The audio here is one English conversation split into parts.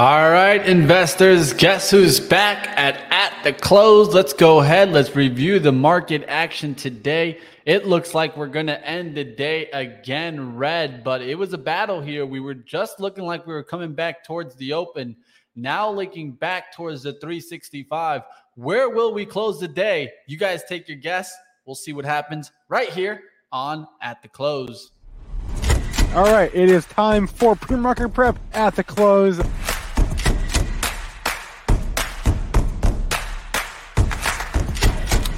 All right, investors, guess who's back at at the close? Let's go ahead. Let's review the market action today. It looks like we're going to end the day again red, but it was a battle here. We were just looking like we were coming back towards the open, now looking back towards the 365. Where will we close the day? You guys take your guess. We'll see what happens right here on at the close. All right, it is time for pre-market prep at the close.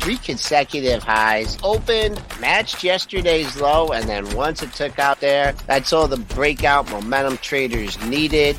three consecutive highs, opened, matched yesterday's low, and then once it took out there, that's all the breakout momentum traders needed.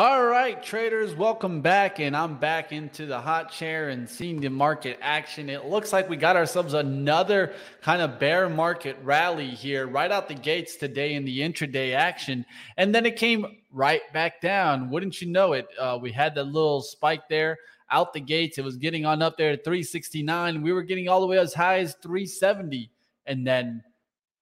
All right, traders, welcome back. And I'm back into the hot chair and seeing the market action. It looks like we got ourselves another kind of bear market rally here right out the gates today in the intraday action. And then it came right back down. Wouldn't you know it? Uh, we had that little spike there out the gates. It was getting on up there at 369. We were getting all the way as high as 370. And then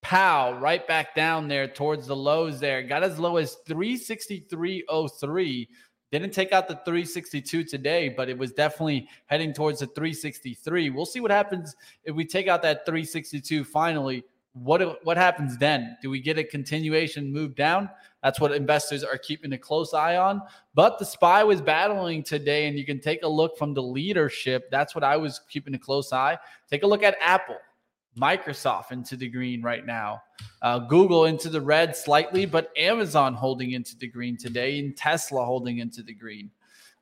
pow, right back down there towards the lows there. Got as low as 363.03. Didn't take out the 362 today, but it was definitely heading towards the 363. We'll see what happens if we take out that 362 finally. What what happens then? Do we get a continuation move down? That's what investors are keeping a close eye on. But the SPY was battling today, and you can take a look from the leadership. That's what I was keeping a close eye. Take a look at Apple. Microsoft into the green right now. Uh, Google into the red slightly, but Amazon holding into the green today, and Tesla holding into the green.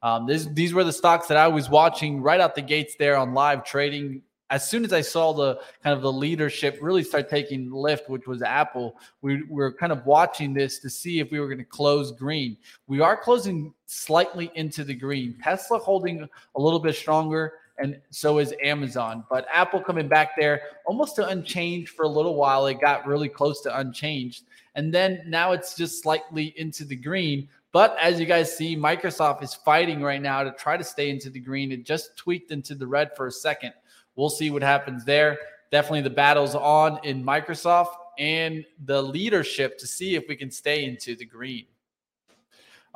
Um, this, these were the stocks that I was watching right out the gates there on live trading as soon as I saw the kind of the leadership really start taking lift, which was Apple, we, we were kind of watching this to see if we were going to close green. We are closing slightly into the green. Tesla holding a little bit stronger, and so is Amazon. But Apple coming back there almost to unchanged for a little while. It got really close to unchanged. And then now it's just slightly into the green. But as you guys see, Microsoft is fighting right now to try to stay into the green. It just tweaked into the red for a second. We'll see what happens there. Definitely the battle's on in Microsoft and the leadership to see if we can stay into the green.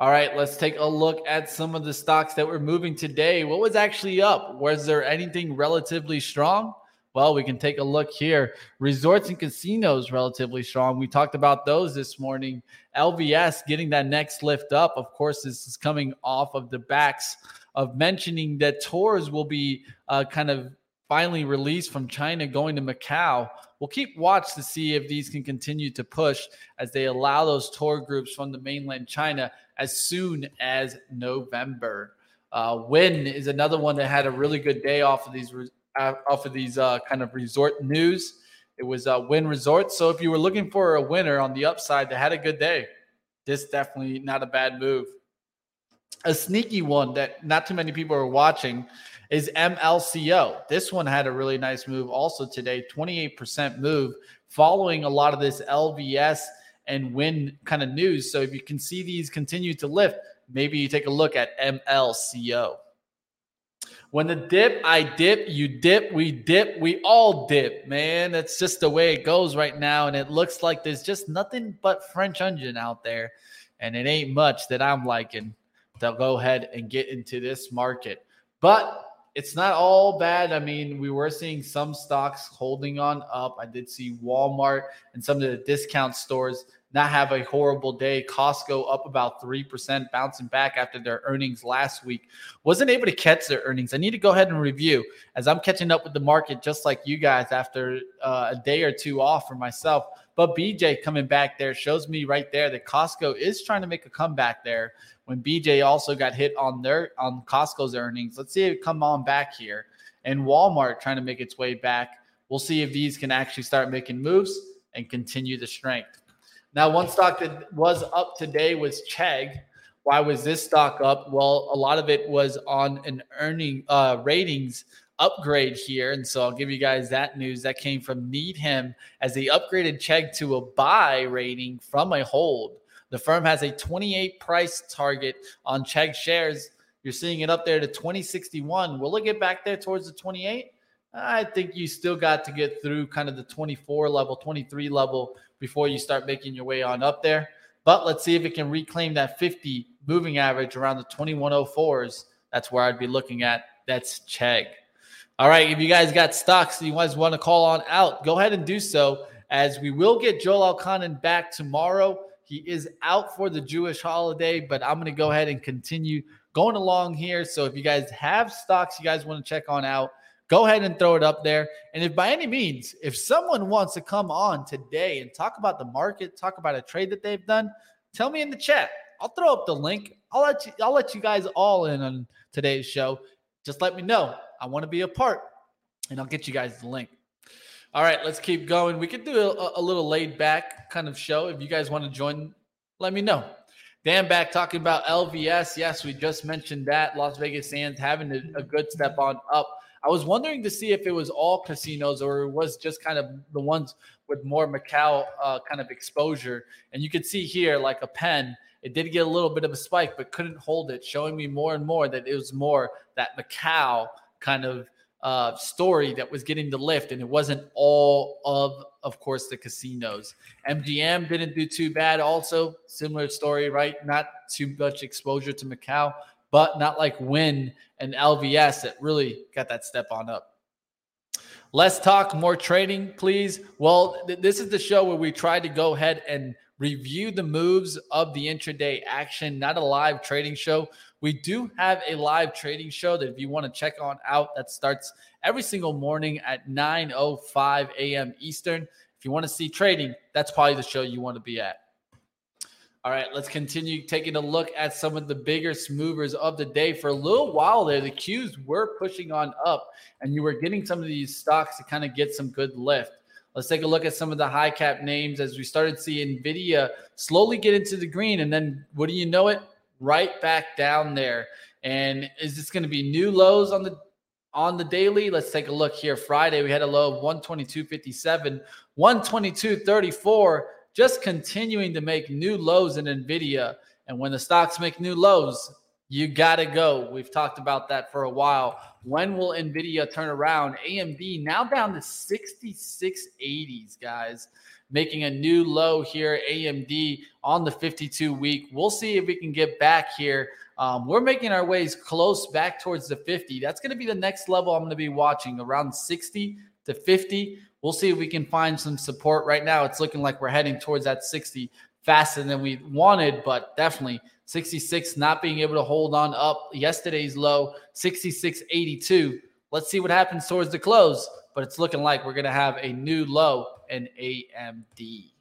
All right, let's take a look at some of the stocks that were moving today. What was actually up? Was there anything relatively strong? Well, we can take a look here. Resorts and casinos relatively strong. We talked about those this morning. LVS getting that next lift up. Of course, this is coming off of the backs of mentioning that tours will be uh, kind of finally released from China going to Macau. We'll keep watch to see if these can continue to push as they allow those tour groups from the mainland China as soon as November. Uh, Wynn is another one that had a really good day off of these uh, off of these uh, kind of resort news. It was uh, Wynn Resort. So if you were looking for a winner on the upside, they had a good day. This definitely not a bad move. A sneaky one that not too many people are watching is MLCO. This one had a really nice move also today, 28% move following a lot of this LVS and Wynn kind of news. So if you can see these continue to lift, maybe you take a look at MLCO. When the dip, I dip, you dip, we dip, we all dip, man. That's just the way it goes right now. And it looks like there's just nothing but French onion out there. And it ain't much that I'm liking to go ahead and get into this market. But it's not all bad. I mean, we were seeing some stocks holding on up. I did see Walmart and some of the discount stores not have a horrible day. Costco up about 3%, bouncing back after their earnings last week. Wasn't able to catch their earnings. I need to go ahead and review as I'm catching up with the market, just like you guys after uh, a day or two off for myself. But BJ coming back there shows me right there that Costco is trying to make a comeback there when BJ also got hit on their on Costco's earnings. Let's see it come on back here. And Walmart trying to make its way back. We'll see if these can actually start making moves and continue the strength. Now, one stock that was up today was Chegg. Why was this stock up? Well, a lot of it was on an earning uh, ratings upgrade here. And so I'll give you guys that news that came from Needham as they upgraded Chegg to a buy rating from a hold. The firm has a 28 price target on Chegg shares. You're seeing it up there to 2061. Will it get back there towards the 28? I think you still got to get through kind of the 24 level, 23 level before you start making your way on up there. But let's see if it can reclaim that 50 moving average around the 2104s. That's where I'd be looking at. That's Chegg. All right. If you guys got stocks you guys want to call on out, go ahead and do so as we will get Joel Elconin back tomorrow. He is out for the Jewish holiday, but I'm going to go ahead and continue going along here. So if you guys have stocks you guys want to check on out, go ahead and throw it up there. And if by any means, if someone wants to come on today and talk about the market, talk about a trade that they've done, tell me in the chat. I'll throw up the link. I'll let you I'll let you guys all in on today's show. Just let me know. I want to be a part and I'll get you guys the link. All right, let's keep going. We could do a, a little laid back kind of show. If you guys want to join, let me know. Dan back talking about LVS. Yes, we just mentioned that. Las Vegas Sands having a, a good step on up I was wondering to see if it was all casinos or it was just kind of the ones with more Macau uh, kind of exposure. And you could see here, like a PENN, it did get a little bit of a spike, but couldn't hold it, showing me more and more that it was more that Macau kind of uh, story that was getting the lift, and it wasn't all of, of course, the casinos. MGM didn't do too bad. Also, similar story, right? Not too much exposure to Macau, but not like Wynn and LVS that really got that step on up. Let's talk more trading, please. Well, th- this is the show where we try to go ahead and review the moves of the intraday action, not a live trading show. We do have a live trading show that if you want to check on out, that starts every single morning at 9:05 a.m. Eastern. If you want to see trading, that's probably the show you want to be at. All right, let's continue taking a look at some of the bigger movers of the day. For a little while there, the Qs were pushing on up, and you were getting some of these stocks to kind of get some good lift. Let's take a look at some of the high cap names as we started seeing Nvidia slowly get into the green, and then what do you know it? Right back down there. And is this going to be new lows on the on the daily? Let's take a look here. Friday we had a low of 122.57, 122.34 just continuing to make new lows in NVIDIA. And when the stocks make new lows, you got to go. We've talked about that for a while. When will NVIDIA turn around? AMD now down to 6680s, guys, making a new low here. AMD on the 52 week. We'll see if we can get back here. Um, we're making our ways close back towards the 50. That's going to be the next level I'm going to be watching around 60 to 50. We'll see if we can find some support. Right now, it's looking like we're heading towards that 60 faster than we wanted, but definitely 66 not being able to hold on up yesterday's low, 66.82. Let's see what happens towards the close, but it's looking like we're going to have a new low in AMD.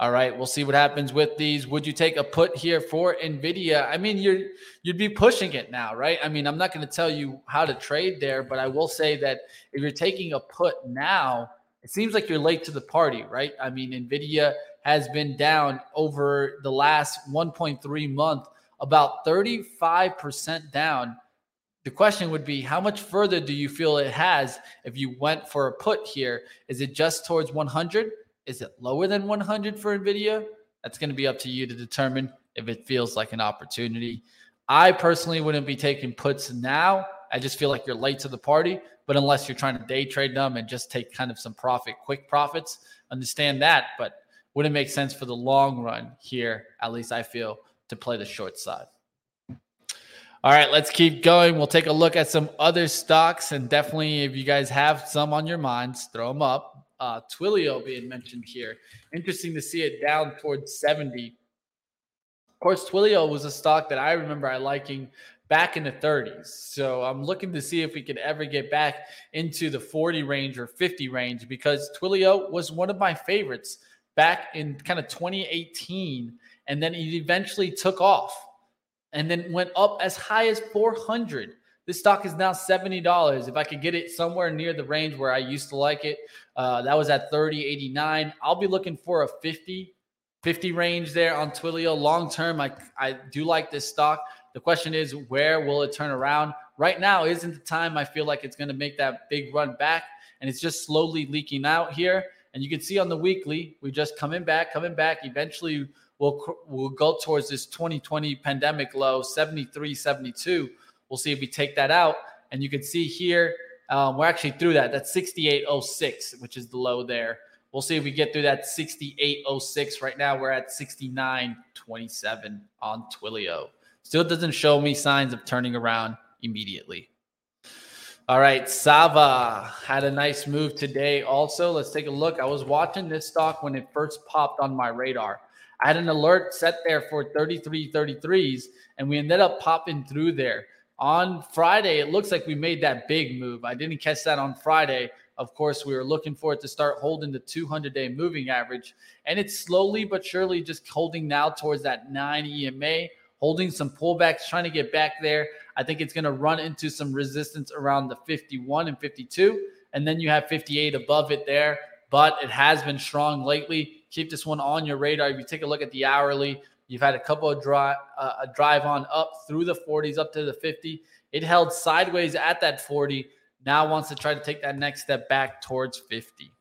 All right, we'll see what happens with these. Would you take a put here for Nvidia? I mean, you're you'd be pushing it now, right? I mean, I'm not going to tell you how to trade there, but I will say that if you're taking a put now, it seems like you're late to the party, right? I mean, Nvidia has been down over the last 1.3 month, about 35% down. The question would be, how much further do you feel it has if you went for a put here? Is it just towards 100? Is it lower than 100 for NVIDIA? That's going to be up to you to determine if it feels like an opportunity. I personally wouldn't be taking puts now. I just feel like you're late to the party. But unless you're trying to day trade them and just take kind of some profit, quick profits, understand that. But wouldn't make sense for the long run here, at least I feel, to play the short side. All right, let's keep going. We'll take a look at some other stocks. And definitely, if you guys have some on your minds, throw them up. uh, Twilio being mentioned here. Interesting to see it down towards 70. Of course, Twilio was a stock that I remember I liking back in the 30s. So I'm looking to see if we could ever get back into the 40 range or 50 range because Twilio was one of my favorites back in kind of 2018. And then it eventually took off and then went up as high as 400. This stock is now $70. If I could get it somewhere near the range where I used to like it, uh, that was at 30, 89. I'll be looking for a 50, 50 range there on Twilio. Long term, I, I do like this stock. The question is, where will it turn around? Right now isn't the time I feel like it's going to make that big run back, and it's just slowly leaking out here. And you can see on the weekly, we just coming back, coming back. Eventually, we'll we'll go towards this 2020 pandemic low, 73, 72. We'll see if we take that out. And you can see here, um, we're actually through that. That's 68.06, which is the low there. We'll see if we get through that 68.06. Right now, we're at 69.27 on Twilio. Still doesn't show me signs of turning around immediately. All right, Sava had a nice move today. Also, let's take a look. I was watching this stock when it first popped on my radar. I had an alert set there for 33 33s, and we ended up popping through there. On Friday, it looks like we made that big move. I didn't catch that on Friday. Of course, we were looking for it to start holding the 200 day moving average, and it's slowly but surely just holding now towards that 9 EMA, holding some pullbacks, trying to get back there. I think it's going to run into some resistance around the 51 and 52, and then you have 58 above it there. But it has been strong lately. Keep this one on your radar. If you take a look at the hourly, You've had a couple of drive uh, a drive on up through the 40s up to the 50. It held sideways at that 40. Now wants to try to take that next step back towards 50.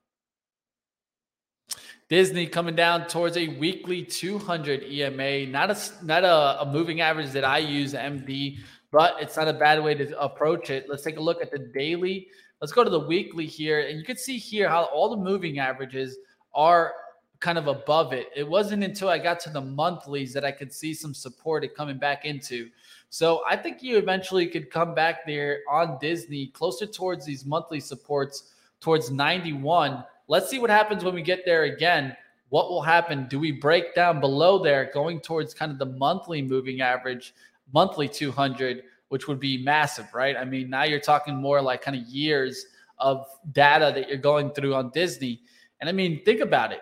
Disney coming down towards a weekly 200 EMA, not a not a, a, moving average that I use MD, but it's not a bad way to approach it. Let's take a look at the daily. Let's go to the weekly here, and you can see here how all the moving averages are kind of above it. It wasn't until I got to the monthlies that I could see some support it coming back into. So I think you eventually could come back there on Disney closer towards these monthly supports towards 91. Let's see what happens when we get there again. What will happen? Do we break down below there going towards kind of the monthly moving average, monthly 200, which would be massive, right? I mean, now you're talking more like kind of years of data that you're going through on Disney. And I mean, think about it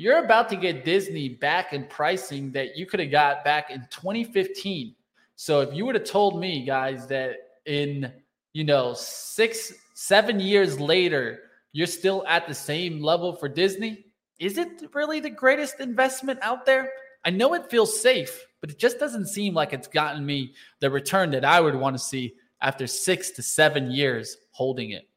you're about to get Disney back in pricing that you could have got back in 2015. So if you would have told me, guys, that in you know six, seven years later, you're still at the same level for Disney, is it really the greatest investment out there? I know it feels safe, but it just doesn't seem like it's gotten me the return that I would want to see after six to seven years holding it.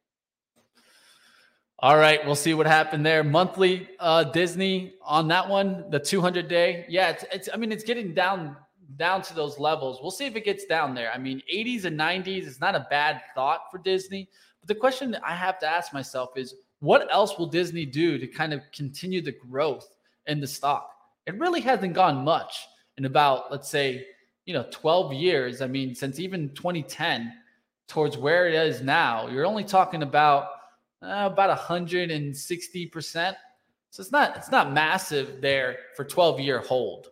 All right, we'll see what happened there. Monthly uh, Disney on that one, the 200 day. Yeah, it's, it's. I mean, it's getting down down to those levels. We'll see if it gets down there. I mean, 80s and 90s is not a bad thought for Disney. But the question I have to ask myself is, what else will Disney do to kind of continue the growth in the stock? It really hasn't gone much in about, let's say, you know, 12 years. I mean, since even 2010 towards where it is now, you're only talking about uh, about 160%. So it's not it's not massive there for 12 year hold.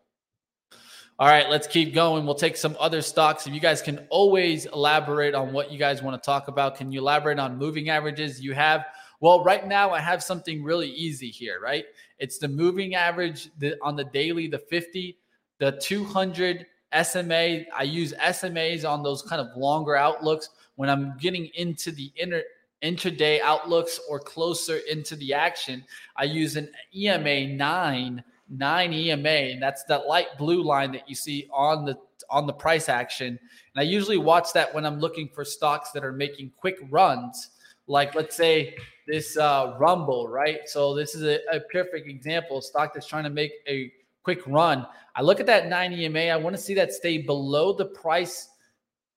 All right, let's keep going. We'll take some other stocks. If you guys can always elaborate on what you guys want to talk about, can you elaborate on moving averages you have? Well, right now I have something really easy here, right? It's the moving average on the daily, the 50, the 200 SMA. I use SMAs on those kind of longer outlooks when I'm getting into the inner intraday outlooks or closer into the action, I use an EMA 9, 9 EMA, and that's that light blue line that you see on the on the price action. And I usually watch that when I'm looking for stocks that are making quick runs, like let's say this uh, Rumble, right? So this is a, a perfect example, stock that's trying to make a quick run. I look at that 9 EMA, I want to see that stay below the price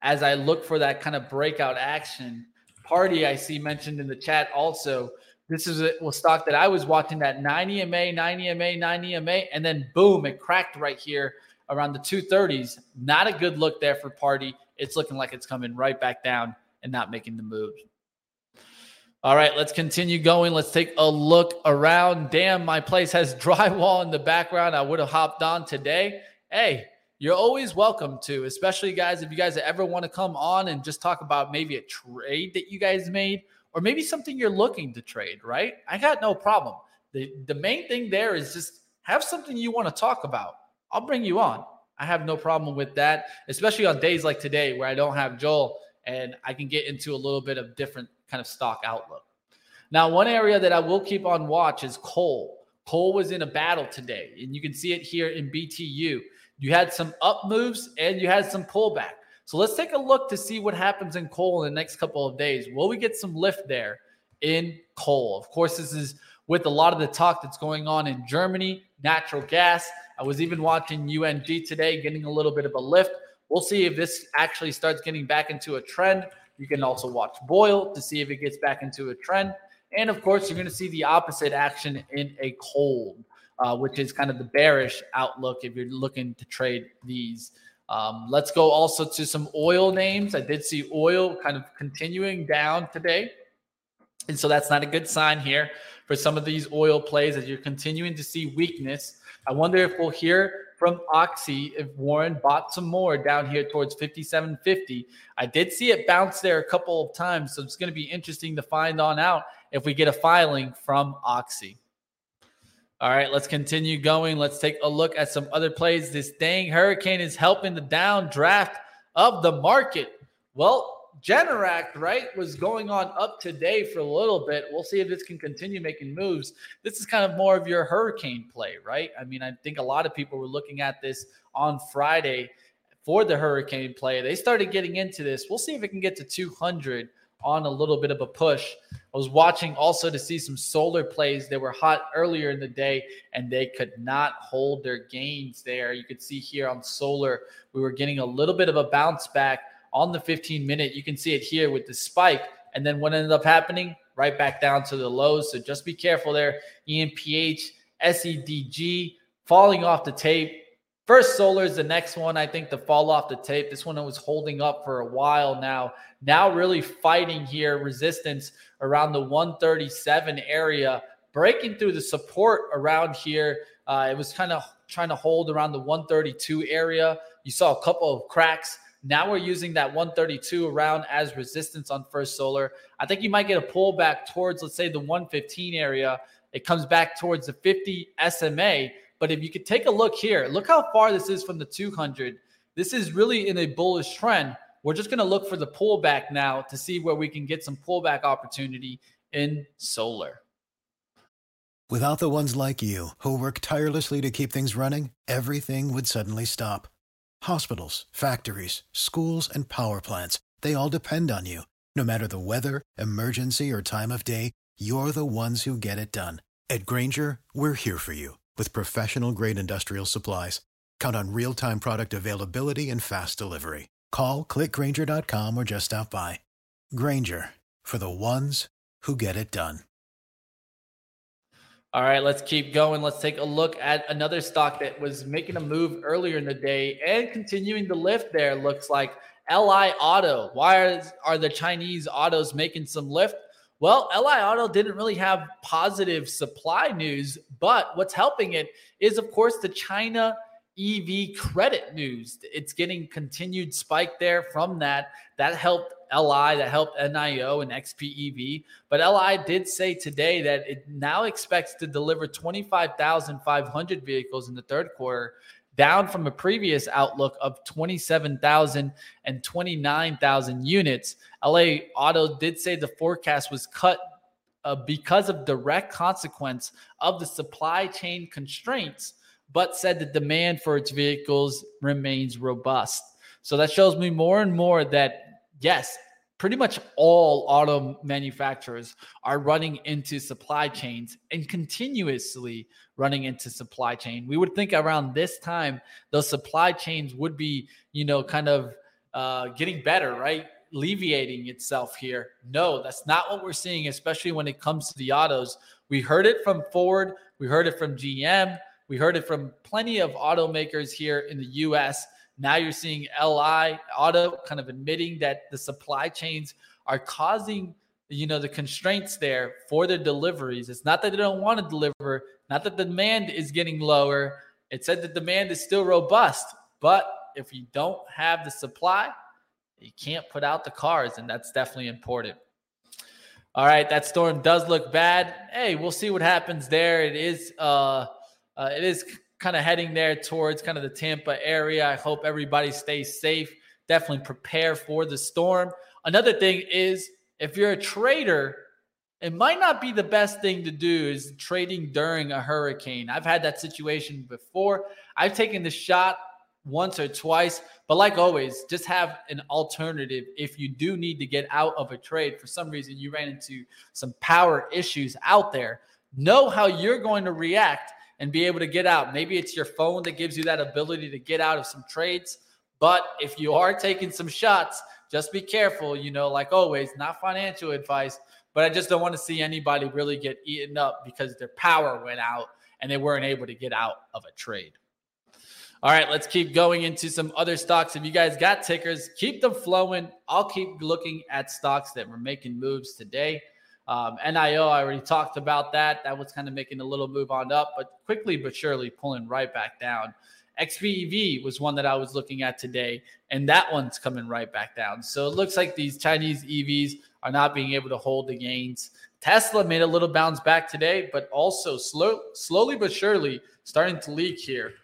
as I look for that kind of breakout action party I see mentioned in the chat also. This is a stock that I was watching that 9 EMA, 9 EMA, 9 EMA, and then boom, it cracked right here around the 230s. Not a good look there for party. It's looking like it's coming right back down and not making the move. All right, let's continue going. Let's take a look around. Damn, my place has drywall in the background. I would have hopped on today. Hey, you're always welcome to, especially guys, if you guys ever want to come on and just talk about maybe a trade that you guys made or maybe something you're looking to trade, right? I got no problem. The, the main thing there is just have something you want to talk about. I'll bring you on. I have no problem with that, especially on days like today where I don't have Joel and I can get into a little bit of different kind of stock outlook. Now, one area that I will keep on watch is coal. Coal was in a battle today, and you can see it here in BTU. You had some up moves and you had some pullback. So let's take a look to see what happens in coal in the next couple of days. Will we get some lift there in coal? Of course, this is with a lot of the talk that's going on in Germany, natural gas. I was even watching UNG today getting a little bit of a lift. We'll see if this actually starts getting back into a trend. You can also watch BOIL to see if it gets back into a trend. And of course, you're going to see the opposite action in a KOLD, uh, which is kind of the bearish outlook if you're looking to trade these. Um, let's go also to some oil names. I did see oil kind of continuing down today. And so that's not a good sign here for some of these oil plays as you're continuing to see weakness. I wonder if we'll hear from Oxy if Warren bought some more down here towards 57.50. I did see it bounce there a couple of times, so it's going to be interesting to find on out if we get a filing from Oxy. All right, let's continue going. Let's take a look at some other plays. This dang hurricane is helping the downdraft of the market. Well, Generac, right, was going on up today for a little bit. We'll see if this can continue making moves. This is kind of more of your hurricane play, right? I mean, I think a lot of people were looking at this on Friday for the hurricane play. They started getting into this. We'll see if it can get to 200 on a little bit of a push. I was watching also to see some solar plays that were hot earlier in the day and they could not hold their gains there. You could see here on solar, we were getting a little bit of a bounce back on the 15 minute. You can see it here with the spike. And then what ended up happening? Right back down to the lows. So just be careful there. ENPH, SEDG falling off the tape. First Solar is the next one, I think, to fall off the tape. This one was holding up for a while now. Now, really fighting here, resistance around the 137 area, breaking through the support around here. Uh, it was kind of trying to hold around the 132 area. You saw a couple of cracks now we're using that 132 around as resistance on First Solar. I think you might get a pullback towards, let's say, the 115 area. It comes back towards the 50 SMA. But if you could take a look here, look how far this is from the 200. This is really in a bullish trend. We're just going to look for the pullback now to see where we can get some pullback opportunity in solar. Without the ones like you who work tirelessly to keep things running, everything would suddenly stop Hospitals, factories, schools, and power plants, they all depend on you. No matter the weather, emergency, or time of day, you're the ones who get it done. At Grainger, we're here for you with professional grade industrial supplies. Count on real time product availability and fast delivery. Call clickgrainger.com or just stop by. Grainger for the ones who get it done. All right, let's keep going. Let's take a look at another stock that was making a move earlier in the day and continuing to lift there. Looks like LI Auto. Why are, are the Chinese autos making some lift? Well, LI Auto didn't really have positive supply news, but what's helping it is, of course, the China EV credit news. It's getting continued spike there from that. That helped LI, that helped NIO and XPEV. But LI did say today that it now expects to deliver 25,500 vehicles in the third quarter, down from a previous outlook of 27,000 and 29,000 units. LI Auto did say the forecast was cut uh, because of direct consequence of the supply chain constraints, but said the demand for its vehicles remains robust. So that shows me more and more that yes, pretty much all auto manufacturers are running into supply chains and continuously running into supply chain. We would think around this time those supply chains would be, you know, kind of uh, getting better, right? Alleviating itself here. No, that's not what we're seeing, especially when it comes to the autos. We heard it from Ford, we heard it from GM, we heard it from plenty of automakers here in the US now you're seeing LI Auto kind of admitting that the supply chains are causing you know the constraints there for their deliveries. It's not that they don't want to deliver, not that the demand is getting lower. It said the demand is still robust, but if you don't have the supply, you can't put out the cars, and that's definitely important. All right, that storm does look bad. Hey, we'll see what happens there. It is uh, uh it is kind of heading there towards kind of the Tampa area. I hope everybody stays safe. Definitely prepare for the storm. Another thing is if you're a trader, it might not be the best thing to do is trading during a hurricane. I've had that situation before. I've taken the shot once or twice. But like always, just have an alternative if you do need to get out of a trade. For some reason, you ran into some power issues out there. Know how you're going to react and be able to get out. Maybe it's your phone that gives you that ability to get out of some trades. But if you are taking some shots, just be careful. You know, like always, not financial advice, but I just don't want to see anybody really get eaten up because their power went out and they weren't able to get out of a trade. All right, let's keep going into some other stocks. If you guys got tickers, keep them flowing. I'll keep looking at stocks that were making moves today. Um, NIO, I already talked about that. That was kind of making a little move on up, but quickly but surely pulling right back down. XPEV was one that I was looking at today, and that one's coming right back down. So it looks like these Chinese EVs are not being able to hold the gains. Tesla made a little bounce back today, but also slow, slowly but surely starting to leak here.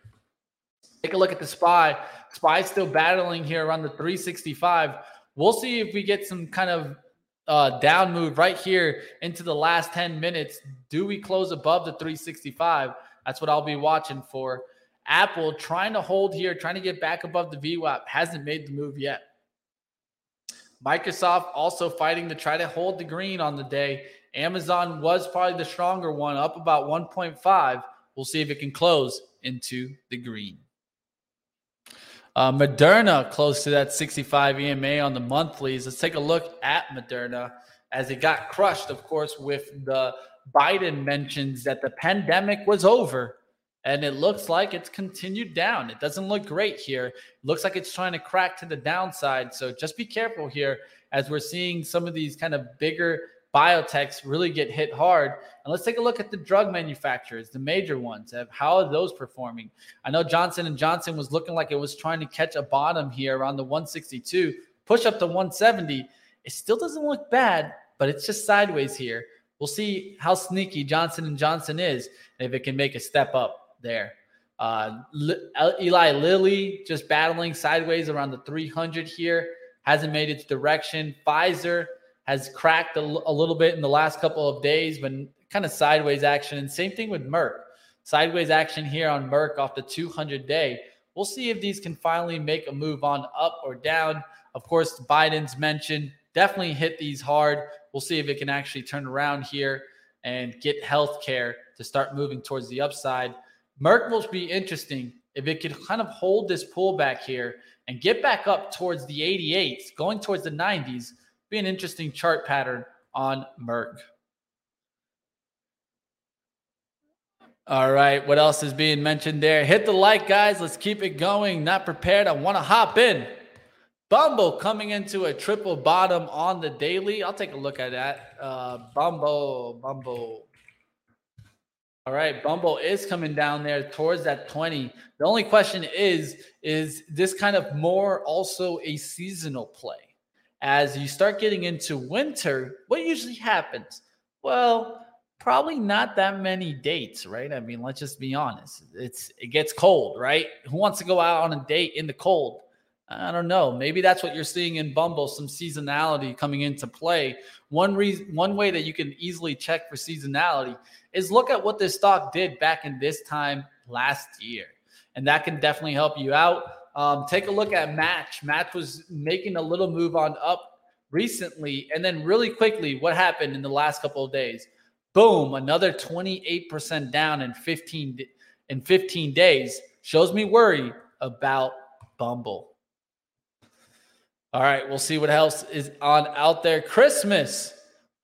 Take a look at the SPY. SPY still battling here around the 365. We'll see if we get some kind of uh, down move right here into the last 10 minutes. Do we close above the 365? That's what I'll be watching for. Apple trying to hold here, trying to get back above the VWAP, hasn't made the move yet. Microsoft also fighting to try to hold the green on the day. Amazon was probably the stronger one, up about 1.5. We'll see if it can close into the green. Uh, Moderna close to that 65 EMA on the monthlies. Let's take a look at Moderna as it got crushed, of course, with the Biden mentions that the pandemic was over. And it looks like it's continued down. It doesn't look great here. It looks like it's trying to crack to the downside. So just be careful here as we're seeing some of these kind of bigger biotechs really get hit hard. And let's take a look at the drug manufacturers, the major ones. How are those performing? I know Johnson and Johnson was looking like it was trying to catch a bottom here around the 162, push up to 170. It still doesn't look bad, but it's just sideways here. We'll see how sneaky Johnson and Johnson is and if it can make a step up there. Uh, Eli Lilly just battling sideways around the 300 here, hasn't made its direction. Pfizer has cracked a, a little bit in the last couple of days, but kind of sideways action. And same thing with Merck. Sideways action here on Merck off the 200 day. We'll see if these can finally make a move on up or down. Of course, Biden's mentioned definitely hit these hard. We'll see if it can actually turn around here and get healthcare to start moving towards the upside. Merck will be interesting if it could kind of hold this pullback here and get back up towards the 88s, going towards the 90s be an interesting chart pattern on Merck. All right, what else is being mentioned there? Hit the like, guys. Let's keep it going. Not prepared. I want to hop in. Bumble coming into a triple bottom on the daily. I'll take a look at that. Uh, Bumble, Bumble. All right, Bumble is coming down there towards that 20. The only question is, is this kind of more also a seasonal play? as you start getting into winter, what usually happens? Well, probably not that many dates, right? I mean, let's just be honest. It's it gets cold, right? Who wants to go out on a date in the cold? I don't know. Maybe that's what you're seeing in Bumble, some seasonality coming into play. One reason, one way that you can easily check for seasonality is look at what this stock did back in this time last year, and that can definitely help you out. Um, take a look at Match. Match was making a little move on up recently, and then really quickly, what happened in the last couple of days? Boom, another 28% down in 15 in 15 days. Shows me worry about Bumble. All right, we'll see what else is on out there. Christmas.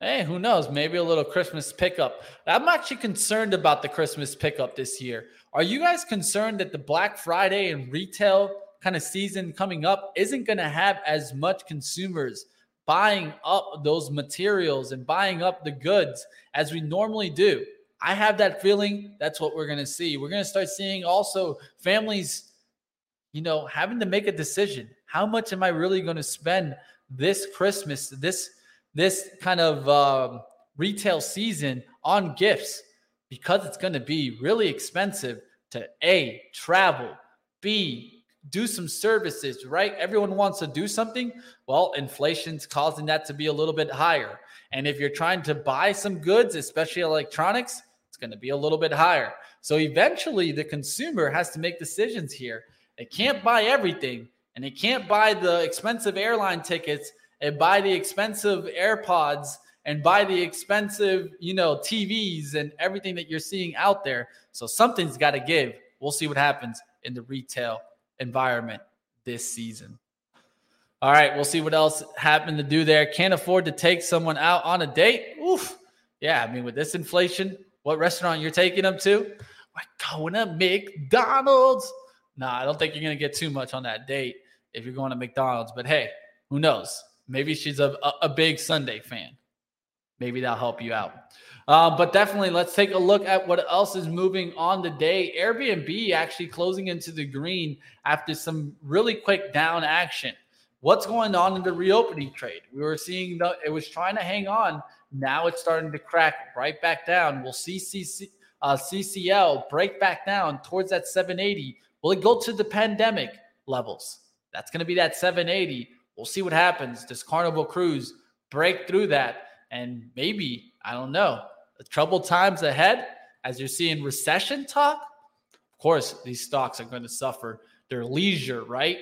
Hey, who knows? Maybe a little Christmas pickup. I'm actually concerned about the Christmas pickup this year. Are you guys concerned that the Black Friday and retail kind of season coming up isn't going to have as much consumers buying up those materials and buying up the goods as we normally do. I have that feeling that's what we're going to see. We're going to start seeing also families, you know, having to make a decision. How much am I really going to spend this Christmas, this this kind of um, retail season on gifts? Because it's going to be really expensive to a travel, b do some services, right? Everyone wants to do something. Well, inflation's causing that to be a little bit higher. And if you're trying to buy some goods, especially electronics, it's going to be a little bit higher. So eventually, the consumer has to make decisions here. They can't buy everything, and they can't buy the expensive airline tickets and buy the expensive AirPods and buy the expensive, you know, TVs and everything that you're seeing out there. So something's got to give. We'll see what happens in the retail environment this season. All right, we'll see what else happened to do there. Can't afford to take someone out on a date. Oof. Yeah, I mean, with this inflation, what restaurant you're taking them to? We're going to McDonald's. Nah, I don't think you're going to get too much on that date if you're going to McDonald's. But hey, who knows? Maybe she's a, a, big sundae fan. Maybe that'll help you out. Uh, but definitely, let's take a look at what else is moving on the day. Airbnb actually closing into the green after some really quick down action. What's going on in the reopening trade? We were seeing it was trying to hang on now it's starting to crack right back down. We'll see CC, uh, CCL break back down towards that 780. Will it go to the pandemic levels? That's going to be that 780. We'll see what happens. Does Carnival Cruise break through that? And maybe, I don't know, troubled times ahead as you're seeing recession talk. Of course, these stocks are going to suffer their leisure, right?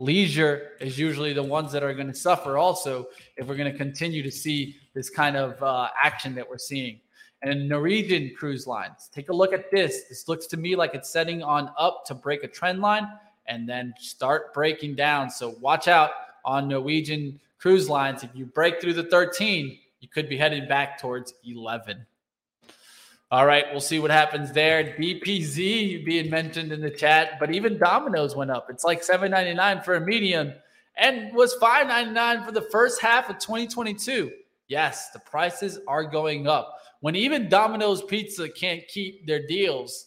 leisure is usually the ones that are going to suffer also if we're going to continue to see this kind of uh, action that we're seeing. And Norwegian cruise lines, take a look at this. This looks to me like it's setting on up to break a trend line and then start breaking down. So watch out on Norwegian cruise lines. If you break through the 13, you could be heading back towards 11. All right, we'll see what happens there. DPZ being mentioned in the chat, but even Domino's went up. It's like seven ninety nine for a medium and was five ninety nine for the first half of 2022. Yes, the prices are going up. When even Domino's Pizza can't keep their deals,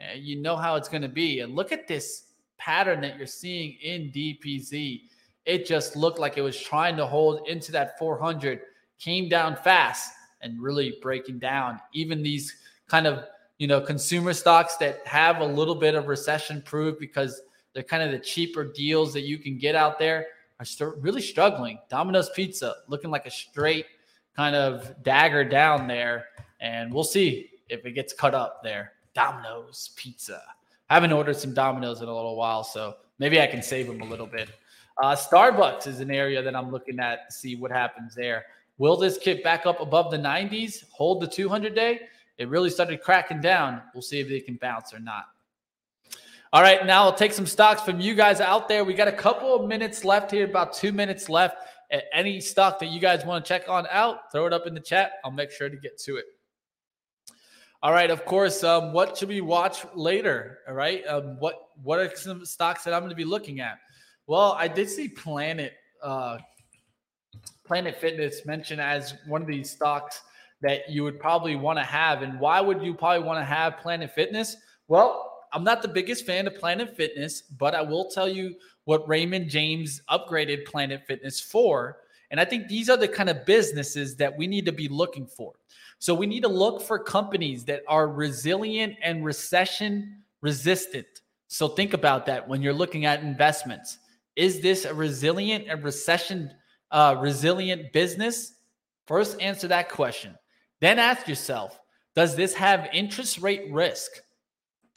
eh, you know how it's going to be. And look at this pattern that you're seeing in DPZ. It just looked like it was trying to hold into that 400, came down fast and really breaking down. Even these kind of you know consumer stocks that have a little bit of recession proof because they're kind of the cheaper deals that you can get out there are st- really struggling. Domino's Pizza looking like a straight kind of dagger down there, and we'll see if it gets cut up there. Domino's Pizza. I haven't ordered some Domino's in a little while, so maybe I can save them a little bit. Uh, Starbucks is an area that I'm looking at to see what happens there. Will this get back up above the 90s, hold the 200 day? It really started cracking down. We'll see if they can bounce or not. All right, now I'll take some stocks from you guys out there. We got a couple of minutes left here, about two minutes left. Any stock that you guys want to check on out, throw it up in the chat. I'll make sure to get to it. All right, of course. Um, what should we watch later? All right, um, what what are some stocks that I'm going to be looking at? Well, I did see Planet uh, Planet Fitness mentioned as one of these stocks that you would probably want to have. And why would you probably want to have Planet Fitness? Well, I'm not the biggest fan of Planet Fitness, but I will tell you what Raymond James upgraded Planet Fitness for. And I think these are the kind of businesses that we need to be looking for. So we need to look for companies that are resilient and recession resistant. So think about that when you're looking at investments. Is this a resilient and recession uh, resilient business? First, answer that question. Then ask yourself Does this have interest rate risk?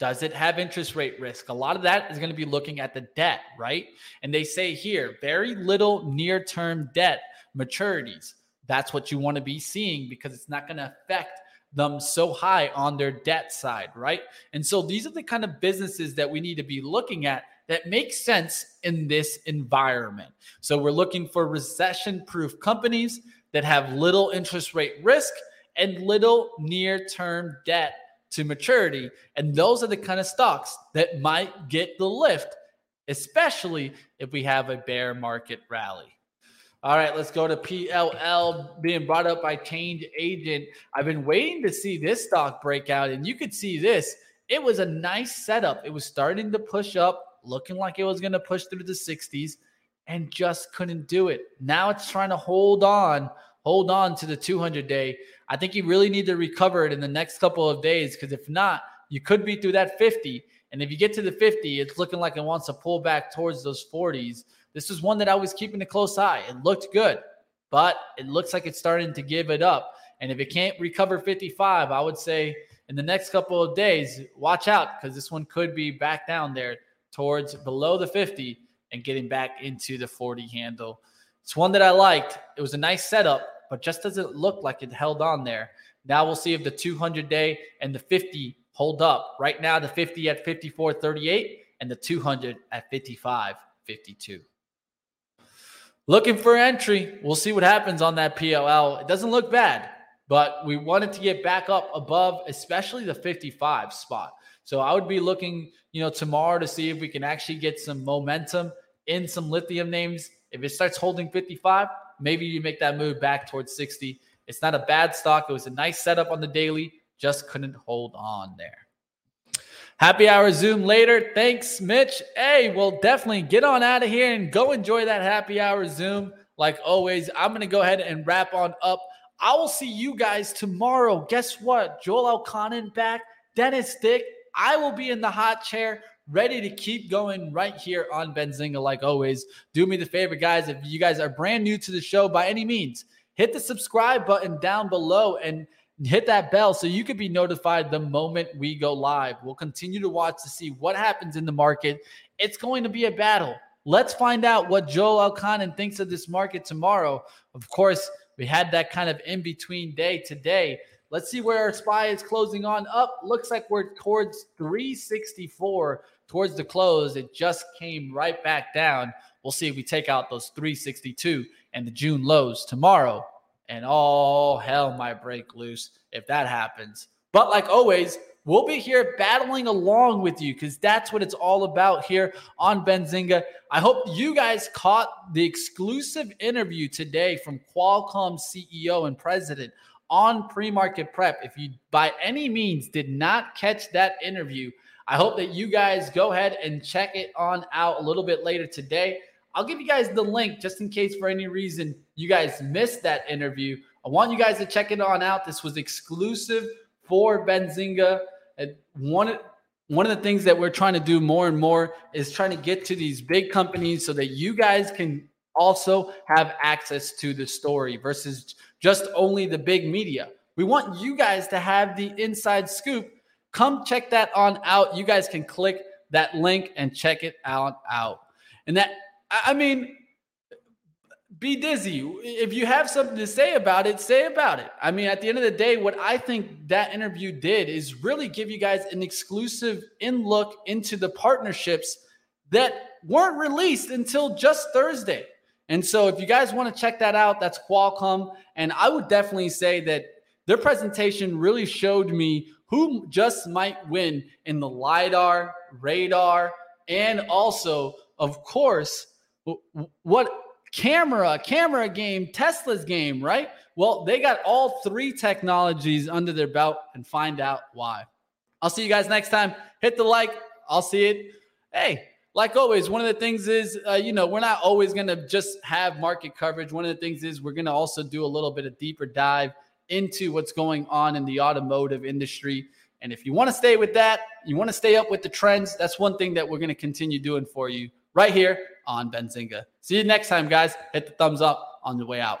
Does it have interest rate risk? A lot of that is going to be looking at the debt, right? And they say here very little near term debt maturities. That's what you want to be seeing because it's not going to affect them so high on their debt side, right? And so these are the kind of businesses that we need to be looking at that makes sense in this environment. So we're looking for recession proof companies that have little interest rate risk and little near term debt to maturity. And those are the kind of stocks that might get the lift, especially if we have a bear market rally. All right, let's go to PLL being brought up by Change Agent. I've been waiting to see this stock break out, and you could see this. It was a nice setup. It was starting to push up, looking like it was going to push through the 60s, and just couldn't do it. Now it's trying to hold on, hold on to the 200 day. I think you really need to recover it in the next couple of days because if not, you could be through that 50. And if you get to the 50, it's looking like it wants to pull back towards those 40s. This is one that I was keeping a close eye. It looked good, but it looks like it's starting to give it up. And if it can't recover 55, I would say in the next couple of days, watch out because this one could be back down there towards below the 50 and getting back into the 40 handle. It's one that I liked. It was a nice setup, but just doesn't look like it held on there. Now we'll see if the 200 day and the 50 hold up. Right now, the 50 at 54.38 and the 200 at 55.52. Looking for entry. We'll see what happens on that PLL. It doesn't look bad, but we wanted to get back up above, especially the 55 spot. So I would be looking, you know, tomorrow to see if we can actually get some momentum in some lithium names. If it starts holding 55, maybe you make that move back towards 60. It's not a bad stock. It was a nice setup on the daily, just couldn't hold on there. Happy hour Zoom later. Thanks, Mitch. Hey, well, definitely get on out of here and go enjoy that happy hour Zoom. Like always, I'm going to go ahead and wrap on up. I will see you guys tomorrow. Guess what? Joel Elconin back, Dennis Dick. I will be in the hot chair, ready to keep going right here on Benzinga, like always. Do me the favor, guys. If you guys are brand new to the show by any means, hit the subscribe button down below and hit that bell so you can be notified the moment we go live. We'll continue to watch to see what happens in the market. It's going to be a battle. Let's find out what Joel Elconin thinks of this market tomorrow. Of course, we had that kind of in between day today. Let's see where our SPY is closing on up. Looks like we're towards 364 towards the close. It just came right back down. We'll see if we take out those 362 and the June lows tomorrow and all hell might break loose if that happens. But like always, we'll be here battling along with you because that's what it's all about here on Benzinga. I hope you guys caught the exclusive interview today from Qualcomm CEO and president on pre-market prep. If you by any means did not catch that interview, I hope that you guys go ahead and check it on out a little bit later today. I'll give you guys the link just in case for any reason you guys missed that interview. I want you guys to check it on out. This was exclusive for Benzinga. And one, one of the things that we're trying to do more and more is trying to get to these big companies so that you guys can also have access to the story versus just only the big media. We want you guys to have the inside scoop. Come check that on out. You guys can click that link and check it out out. And that I mean, be dizzy. If you have something to say about it, say about it. I mean, at the end of the day, what I think that interview did is really give you guys an exclusive in look into the partnerships that weren't released until just Thursday. And so, if you guys want to check that out, that's Qualcomm. And I would definitely say that their presentation really showed me who just might win in the LiDAR, radar, and also, of course, what camera, camera game, Tesla's game, right? Well, they got all three technologies under their belt and find out why. I'll see you guys next time. Hit the like. I'll see it. Hey, like always, one of the things is, uh, you know, we're not always going to just have market coverage. One of the things is we're going to also do a little bit of deeper dive into what's going on in the automotive industry. And if you want to stay with that, you want to stay up with the trends, that's one thing that we're going to continue doing for you right here on Benzinga. See you next time, guys. Hit the thumbs up on the way out.